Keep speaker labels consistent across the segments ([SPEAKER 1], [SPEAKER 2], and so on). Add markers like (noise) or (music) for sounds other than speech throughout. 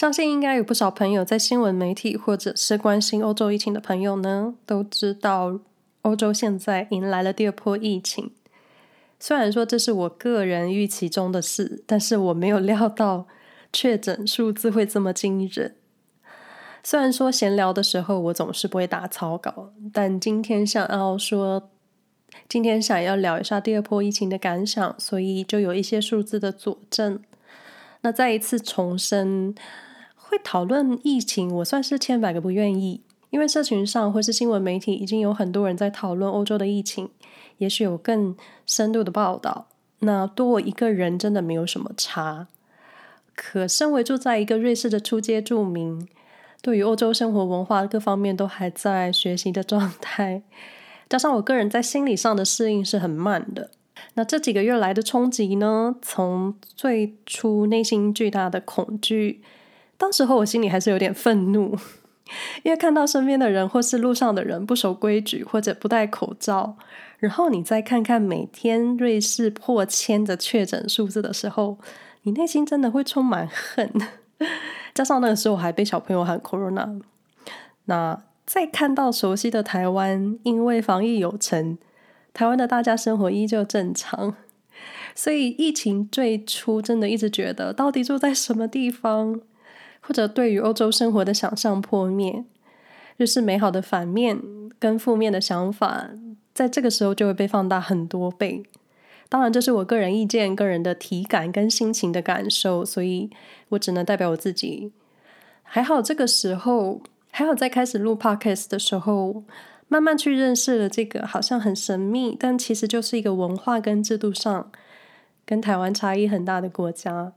[SPEAKER 1] 相信应该有不少朋友在新闻媒体或者是关心欧洲疫情的朋友呢，都知道欧洲现在迎来了第二波疫情。虽然说这是我个人预期中的事，但是我没有料到确诊数字会这么惊人。虽然说闲聊的时候我总是不会打草稿，但今天想要说，今天想要聊一下第二波疫情的感想，所以就有一些数字的佐证。那再一次重申，会讨论疫情，我算是千百个不愿意，因为社群上或是新闻媒体已经有很多人在讨论欧洲的疫情。也许有更深度的报道，那多我一个人真的没有什么差。可身为住在一个瑞士的初阶住民，对于欧洲生活文化各方面都还在学习的状态，加上我个人在心理上的适应是很慢的。那这几个月来的冲击呢，从最初内心巨大的恐惧，当时候我心里还是有点愤怒，(laughs) 因为看到身边的人或是路上的人不守规矩或者不戴口罩。然后你再看看每天瑞士破千的确诊数字的时候，你内心真的会充满恨。(laughs) 加上那个时候我还被小朋友喊 Corona，那再看到熟悉的台湾，因为防疫有成，台湾的大家生活依旧正常。(laughs) 所以疫情最初真的一直觉得，到底住在什么地方，或者对于欧洲生活的想象破灭，就是美好的反面跟负面的想法。在这个时候就会被放大很多倍。当然，这是我个人意见、个人的体感跟心情的感受，所以我只能代表我自己。还好，这个时候还好，在开始录 podcast 的时候，慢慢去认识了这个好像很神秘，但其实就是一个文化跟制度上跟台湾差异很大的国家。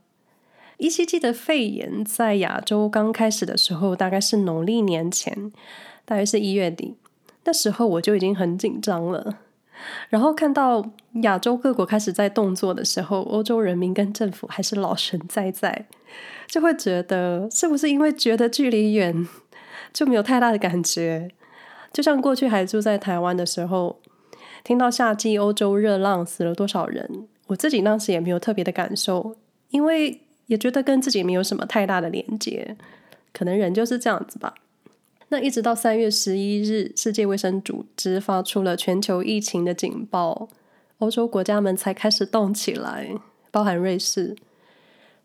[SPEAKER 1] 依稀记得肺炎在亚洲刚开始的时候，大概是农历年前，大约是一月底。那时候我就已经很紧张了，然后看到亚洲各国开始在动作的时候，欧洲人民跟政府还是老神在在，就会觉得是不是因为觉得距离远就没有太大的感觉？就像过去还住在台湾的时候，听到夏季欧洲热浪死了多少人，我自己当时也没有特别的感受，因为也觉得跟自己没有什么太大的连接，可能人就是这样子吧。那一直到三月十一日，世界卫生组织发出了全球疫情的警报，欧洲国家们才开始动起来，包含瑞士。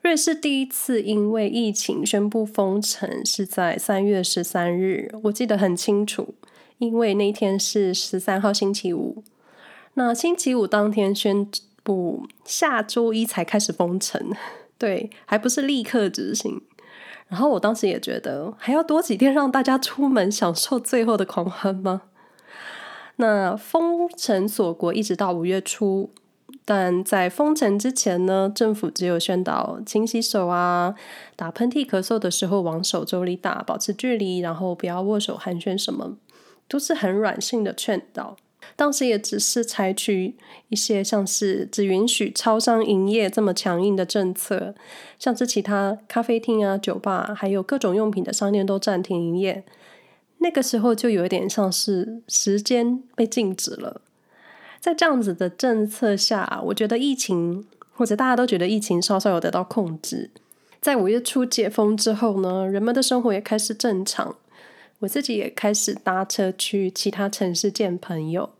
[SPEAKER 1] 瑞士第一次因为疫情宣布封城是在三月十三日，我记得很清楚，因为那天是十三号星期五。那星期五当天宣布，下周一才开始封城，对，还不是立刻执行。然后我当时也觉得，还要多几天让大家出门享受最后的狂欢吗？那封城锁国一直到五月初，但在封城之前呢，政府只有宣导勤洗手啊，打喷嚏、咳嗽的时候往手肘里打，保持距离，然后不要握手寒暄，什么都是很软性的劝导。当时也只是采取一些像是只允许超商营业这么强硬的政策，像是其他咖啡厅啊、酒吧，还有各种用品的商店都暂停营业。那个时候就有一点像是时间被静止了。在这样子的政策下，我觉得疫情或者大家都觉得疫情稍稍有得到控制。在五月初解封之后呢，人们的生活也开始正常，我自己也开始搭车去其他城市见朋友。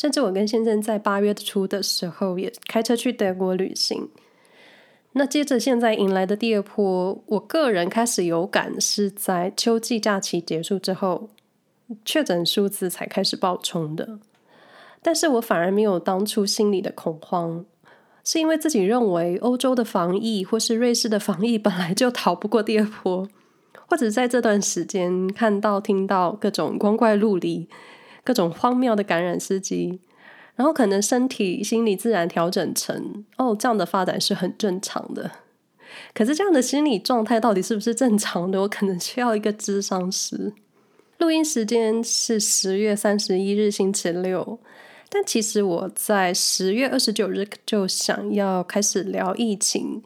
[SPEAKER 1] 甚至我跟先生在八月初的时候也开车去德国旅行。那接着现在迎来的第二波，我个人开始有感是在秋季假期结束之后，确诊数字才开始爆冲的。但是我反而没有当初心里的恐慌，是因为自己认为欧洲的防疫或是瑞士的防疫本来就逃不过第二波，或者在这段时间看到听到各种光怪陆离。各种荒谬的感染司机，然后可能身体、心理自然调整成哦，这样的发展是很正常的。可是这样的心理状态到底是不是正常的？我可能需要一个咨商师。录音时间是十月三十一日星期六，但其实我在十月二十九日就想要开始聊疫情。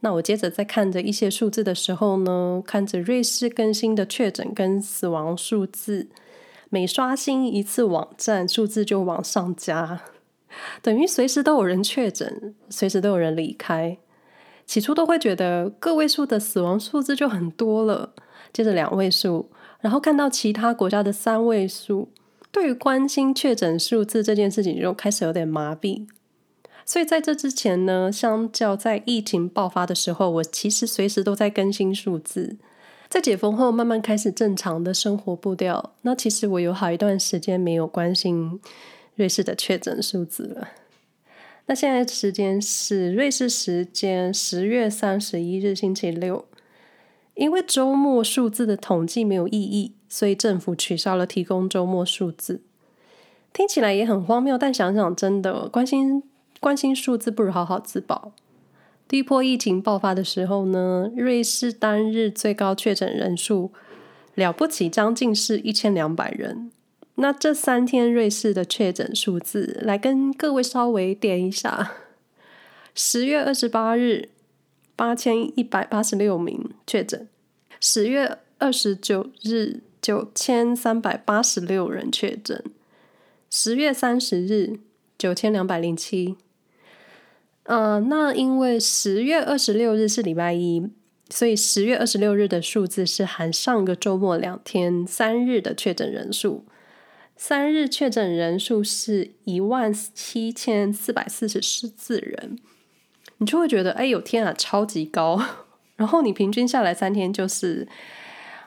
[SPEAKER 1] 那我接着在看着一些数字的时候呢，看着瑞士更新的确诊跟死亡数字。每刷新一次网站，数字就往上加，等于随时都有人确诊，随时都有人离开。起初都会觉得个位数的死亡数字就很多了，接着两位数，然后看到其他国家的三位数，对于关心确诊数字这件事情就开始有点麻痹。所以在这之前呢，相较在疫情爆发的时候，我其实随时都在更新数字。在解封后，慢慢开始正常的生活步调。那其实我有好一段时间没有关心瑞士的确诊数字了。那现在时间是瑞士时间十月三十一日星期六。因为周末数字的统计没有意义，所以政府取消了提供周末数字。听起来也很荒谬，但想想真的关心关心数字，不如好好自保。第一波疫情爆发的时候呢，瑞士单日最高确诊人数了不起，将近是一千两百人。那这三天瑞士的确诊数字，来跟各位稍微点一下：十月二十八日八千一百八十六名确诊，十月二十九日九千三百八十六人确诊，十月三十日九千两百零七。嗯、呃，那因为十月二十六日是礼拜一，所以十月二十六日的数字是含上个周末两天三日的确诊人数。三日确诊人数是一万七千四百四十四人，你就会觉得，哎呦天啊，超级高。然后你平均下来三天就是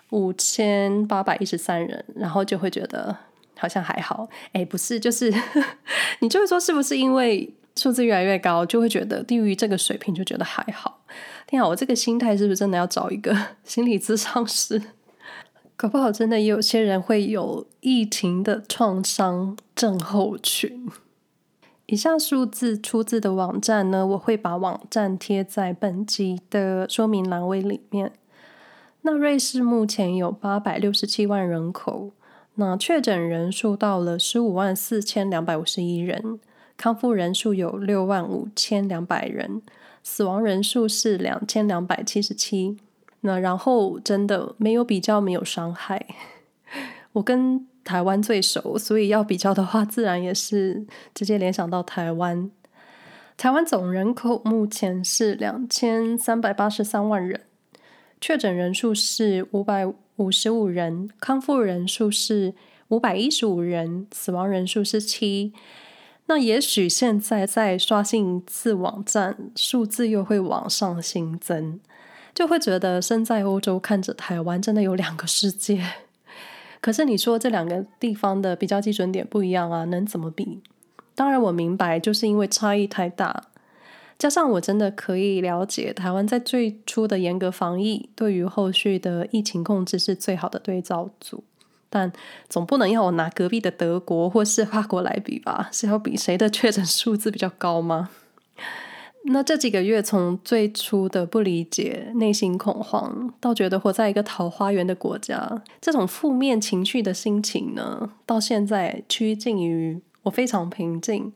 [SPEAKER 1] 五千八百一十三人，然后就会觉得好像还好。哎，不是，就是 (laughs) 你就会说，是不是因为？数字越来越高，就会觉得低于这个水平就觉得还好。天啊，我这个心态是不是真的要找一个 (laughs) 心理咨商师？搞不好真的也有些人会有疫情的创伤症候群。以下数字出自的网站呢，我会把网站贴在本集的说明栏位里面。那瑞士目前有八百六十七万人口，那确诊人数到了十五万四千两百五十一人。康复人数有六万五千两百人，死亡人数是两千两百七十七。那然后真的没有比较，没有伤害。(laughs) 我跟台湾最熟，所以要比较的话，自然也是直接联想到台湾。台湾总人口目前是两千三百八十三万人，确诊人数是五百五十五人，康复人数是五百一十五人，死亡人数是七。那也许现在再刷新一次网站，数字又会往上新增，就会觉得身在欧洲看着台湾，真的有两个世界。(laughs) 可是你说这两个地方的比较基准点不一样啊，能怎么比？当然我明白，就是因为差异太大，加上我真的可以了解台湾在最初的严格防疫，对于后续的疫情控制是最好的对照组。但总不能要我拿隔壁的德国或是法国来比吧？是要比谁的确诊数字比较高吗？那这几个月，从最初的不理解、内心恐慌，到觉得活在一个桃花源的国家，这种负面情绪的心情呢，到现在趋近于我非常平静。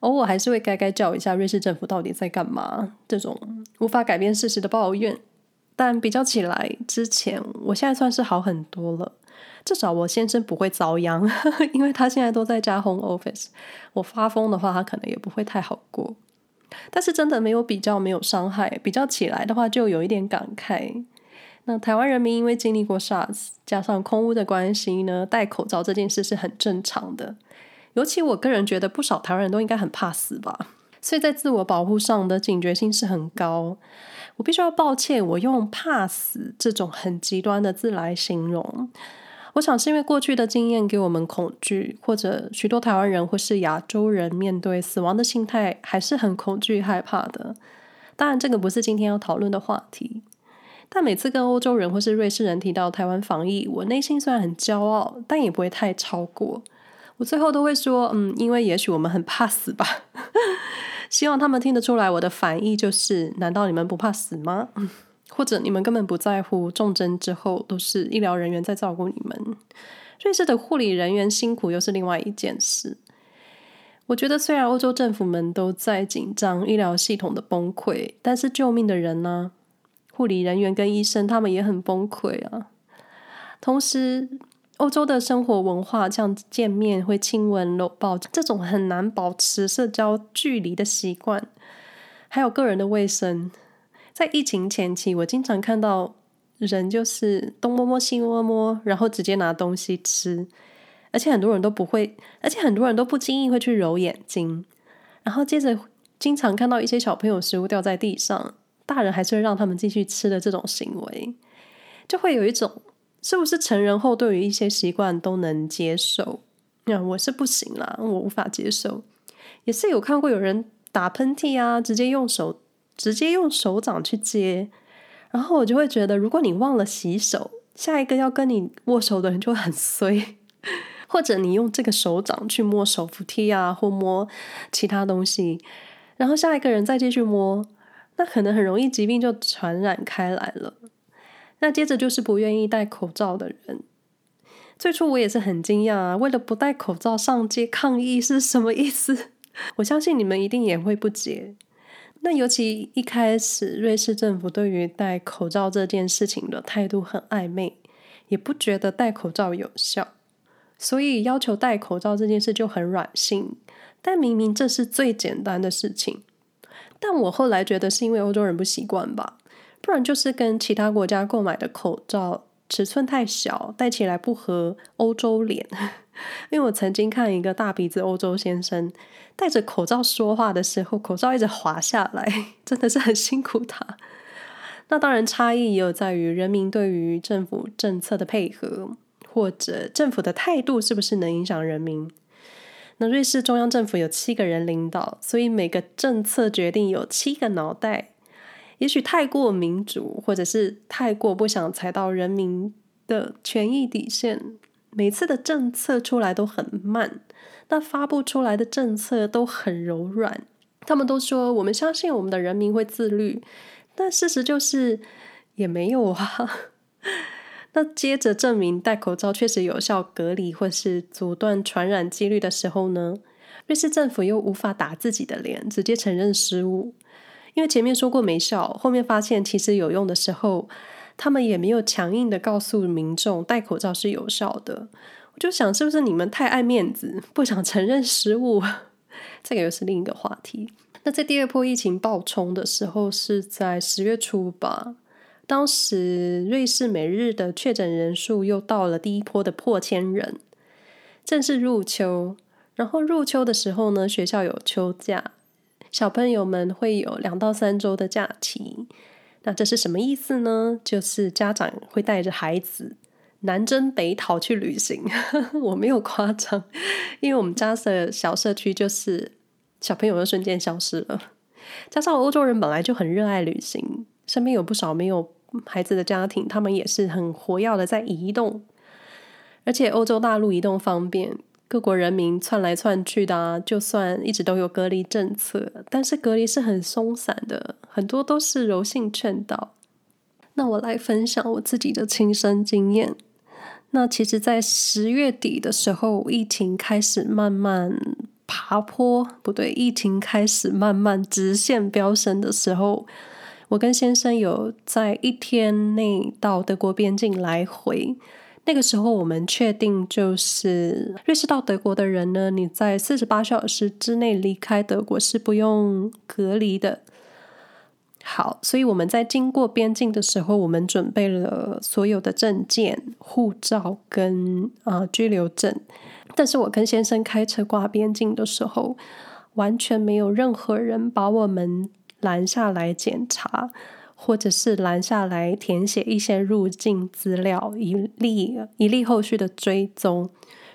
[SPEAKER 1] 偶尔还是会该该叫一下瑞士政府到底在干嘛？这种无法改变事实的抱怨，但比较起来，之前我现在算是好很多了。至少我先生不会遭殃，(laughs) 因为他现在都在家 home office。我发疯的话，他可能也不会太好过。但是真的没有比较，没有伤害，比较起来的话，就有一点感慨。那台湾人民因为经历过 SARS，加上空屋的关系呢，戴口罩这件事是很正常的。尤其我个人觉得，不少台湾人都应该很怕死吧，所以在自我保护上的警觉性是很高。我必须要抱歉，我用“怕死”这种很极端的字来形容。我想是因为过去的经验给我们恐惧，或者许多台湾人或是亚洲人面对死亡的心态还是很恐惧害怕的。当然，这个不是今天要讨论的话题。但每次跟欧洲人或是瑞士人提到台湾防疫，我内心虽然很骄傲，但也不会太超过。我最后都会说，嗯，因为也许我们很怕死吧。(laughs) 希望他们听得出来我的反应就是：难道你们不怕死吗？(laughs) 或者你们根本不在乎，重症之后都是医疗人员在照顾你们。瑞士的护理人员辛苦又是另外一件事。我觉得虽然欧洲政府们都在紧张医疗系统的崩溃，但是救命的人呢？护理人员跟医生他们也很崩溃啊。同时，欧洲的生活文化像见面会亲吻、搂抱这种很难保持社交距离的习惯，还有个人的卫生。在疫情前期，我经常看到人就是东摸摸西摸摸，然后直接拿东西吃，而且很多人都不会，而且很多人都不经意会去揉眼睛，然后接着经常看到一些小朋友食物掉在地上，大人还是会让他们继续吃的这种行为，就会有一种是不是成人后对于一些习惯都能接受？那我是不行啦，我无法接受。也是有看过有人打喷嚏啊，直接用手直接用手掌去接，然后我就会觉得，如果你忘了洗手，下一个要跟你握手的人就很衰。(laughs) 或者你用这个手掌去摸手扶梯啊，或摸其他东西，然后下一个人再继续摸，那可能很容易疾病就传染开来了。那接着就是不愿意戴口罩的人。最初我也是很惊讶啊，为了不戴口罩上街抗议是什么意思？(laughs) 我相信你们一定也会不解。那尤其一开始，瑞士政府对于戴口罩这件事情的态度很暧昧，也不觉得戴口罩有效，所以要求戴口罩这件事就很软性。但明明这是最简单的事情，但我后来觉得是因为欧洲人不习惯吧，不然就是跟其他国家购买的口罩。尺寸太小，戴起来不合欧洲脸。(laughs) 因为我曾经看一个大鼻子欧洲先生戴着口罩说话的时候，口罩一直滑下来，(laughs) 真的是很辛苦他。那当然，差异也有在于人民对于政府政策的配合，或者政府的态度是不是能影响人民。那瑞士中央政府有七个人领导，所以每个政策决定有七个脑袋。也许太过民主，或者是太过不想踩到人民的权益底线，每次的政策出来都很慢，那发布出来的政策都很柔软。他们都说我们相信我们的人民会自律，但事实就是也没有啊。(laughs) 那接着证明戴口罩确实有效隔离或是阻断传染几率的时候呢，瑞士政府又无法打自己的脸，直接承认失误。因为前面说过没效，后面发现其实有用的时候，他们也没有强硬的告诉民众戴口罩是有效的。我就想，是不是你们太爱面子，不想承认失误？(laughs) 这个又是另一个话题。那在第二波疫情爆冲的时候，是在十月初吧。当时瑞士每日的确诊人数又到了第一波的破千人，正是入秋。然后入秋的时候呢，学校有秋假。小朋友们会有两到三周的假期，那这是什么意思呢？就是家长会带着孩子南征北讨去旅行。(laughs) 我没有夸张，因为我们家的小社区就是小朋友又瞬间消失了。加上欧洲人本来就很热爱旅行，身边有不少没有孩子的家庭，他们也是很活跃的在移动，而且欧洲大陆移动方便。各国人民窜来窜去的啊，就算一直都有隔离政策，但是隔离是很松散的，很多都是柔性劝导。那我来分享我自己的亲身经验。那其实，在十月底的时候，疫情开始慢慢爬坡，不对，疫情开始慢慢直线飙升的时候，我跟先生有在一天内到德国边境来回。那个时候，我们确定就是瑞士到德国的人呢，你在四十八小时之内离开德国是不用隔离的。好，所以我们在经过边境的时候，我们准备了所有的证件、护照跟啊、呃、居留证。但是我跟先生开车过边境的时候，完全没有任何人把我们拦下来检查。或者是拦下来填写一些入境资料，以利以利后续的追踪。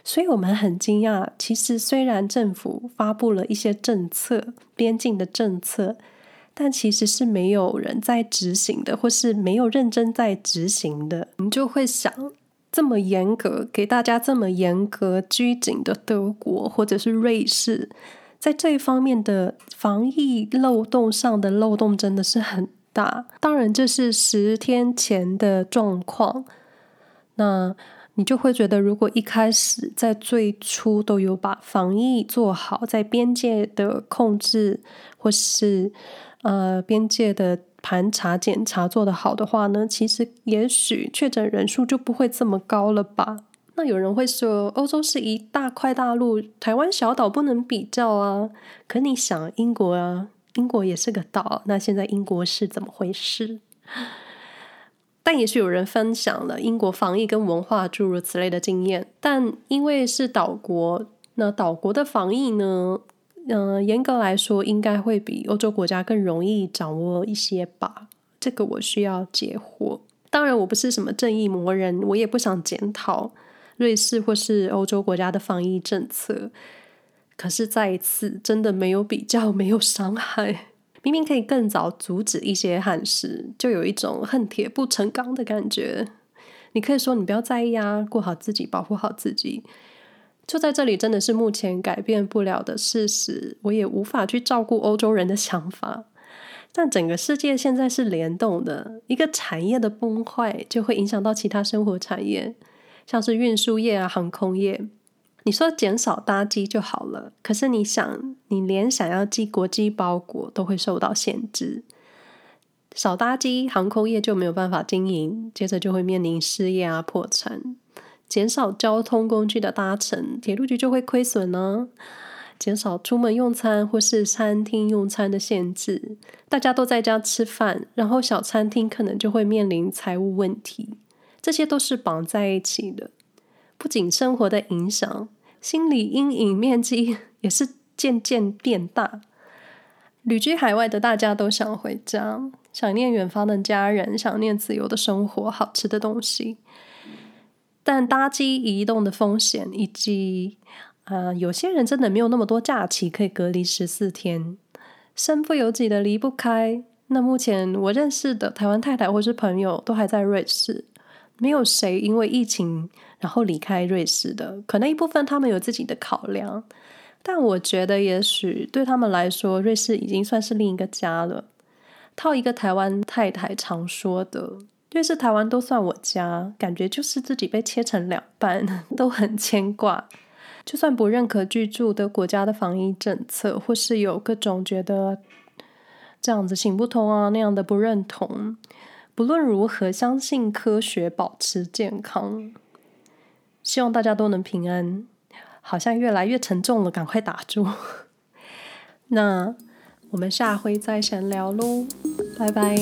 [SPEAKER 1] 所以我们很惊讶，其实虽然政府发布了一些政策，边境的政策，但其实是没有人在执行的，或是没有认真在执行的。你就会想，这么严格，给大家这么严格拘谨的德国或者是瑞士，在这一方面的防疫漏洞上的漏洞真的是很。大，当然这是十天前的状况，那你就会觉得，如果一开始在最初都有把防疫做好，在边界的控制或是呃边界的盘查检查做得好的话呢，其实也许确诊人数就不会这么高了吧？那有人会说，欧洲是一大块大陆，台湾小岛不能比较啊。可你想，英国啊。英国也是个岛，那现在英国是怎么回事？(gasps) 但也许有人分享了英国防疫跟文化诸如此类的经验，但因为是岛国，那岛国的防疫呢？嗯、严格来说，应该会比欧洲国家更容易掌握一些吧。这个我需要解惑。当然，我不是什么正义魔人，我也不想检讨瑞士或是欧洲国家的防疫政策。可是再一次，真的没有比较，(laughs) 没有伤害。明明可以更早阻止一些憾事，就有一种恨铁不成钢的感觉。你可以说你不要在意啊，过好自己，保护好自己。就在这里，真的是目前改变不了的事实。我也无法去照顾欧洲人的想法。但整个世界现在是联动的，一个产业的崩坏就会影响到其他生活产业，像是运输业啊、航空业。你说减少搭机就好了，可是你想，你连想要寄国际包裹都会受到限制，少搭机，航空业就没有办法经营，接着就会面临失业啊、破产。减少交通工具的搭乘，铁路局就会亏损呢。减少出门用餐或是餐厅用餐的限制，大家都在家吃饭，然后小餐厅可能就会面临财务问题。这些都是绑在一起的。不仅生活的影响，心理阴影面积也是渐渐变大。旅居海外的大家都想回家，想念远方的家人，想念自由的生活，好吃的东西。但搭机移动的风险，以及啊、有些人真的没有那么多假期可以隔离十四天，身不由己的离不开。那目前我认识的台湾太太或是朋友都还在瑞士。没有谁因为疫情然后离开瑞士的，可能一部分他们有自己的考量，但我觉得也许对他们来说，瑞士已经算是另一个家了。套一个台湾太太常说的，瑞士、台湾都算我家，感觉就是自己被切成两半，(laughs) 都很牵挂。就算不认可居住的国家的防疫政策，或是有各种觉得这样子行不通啊，那样的不认同。不论如何，相信科学，保持健康。希望大家都能平安。好像越来越沉重了，赶快打住。(laughs) 那我们下回再闲聊喽，拜拜。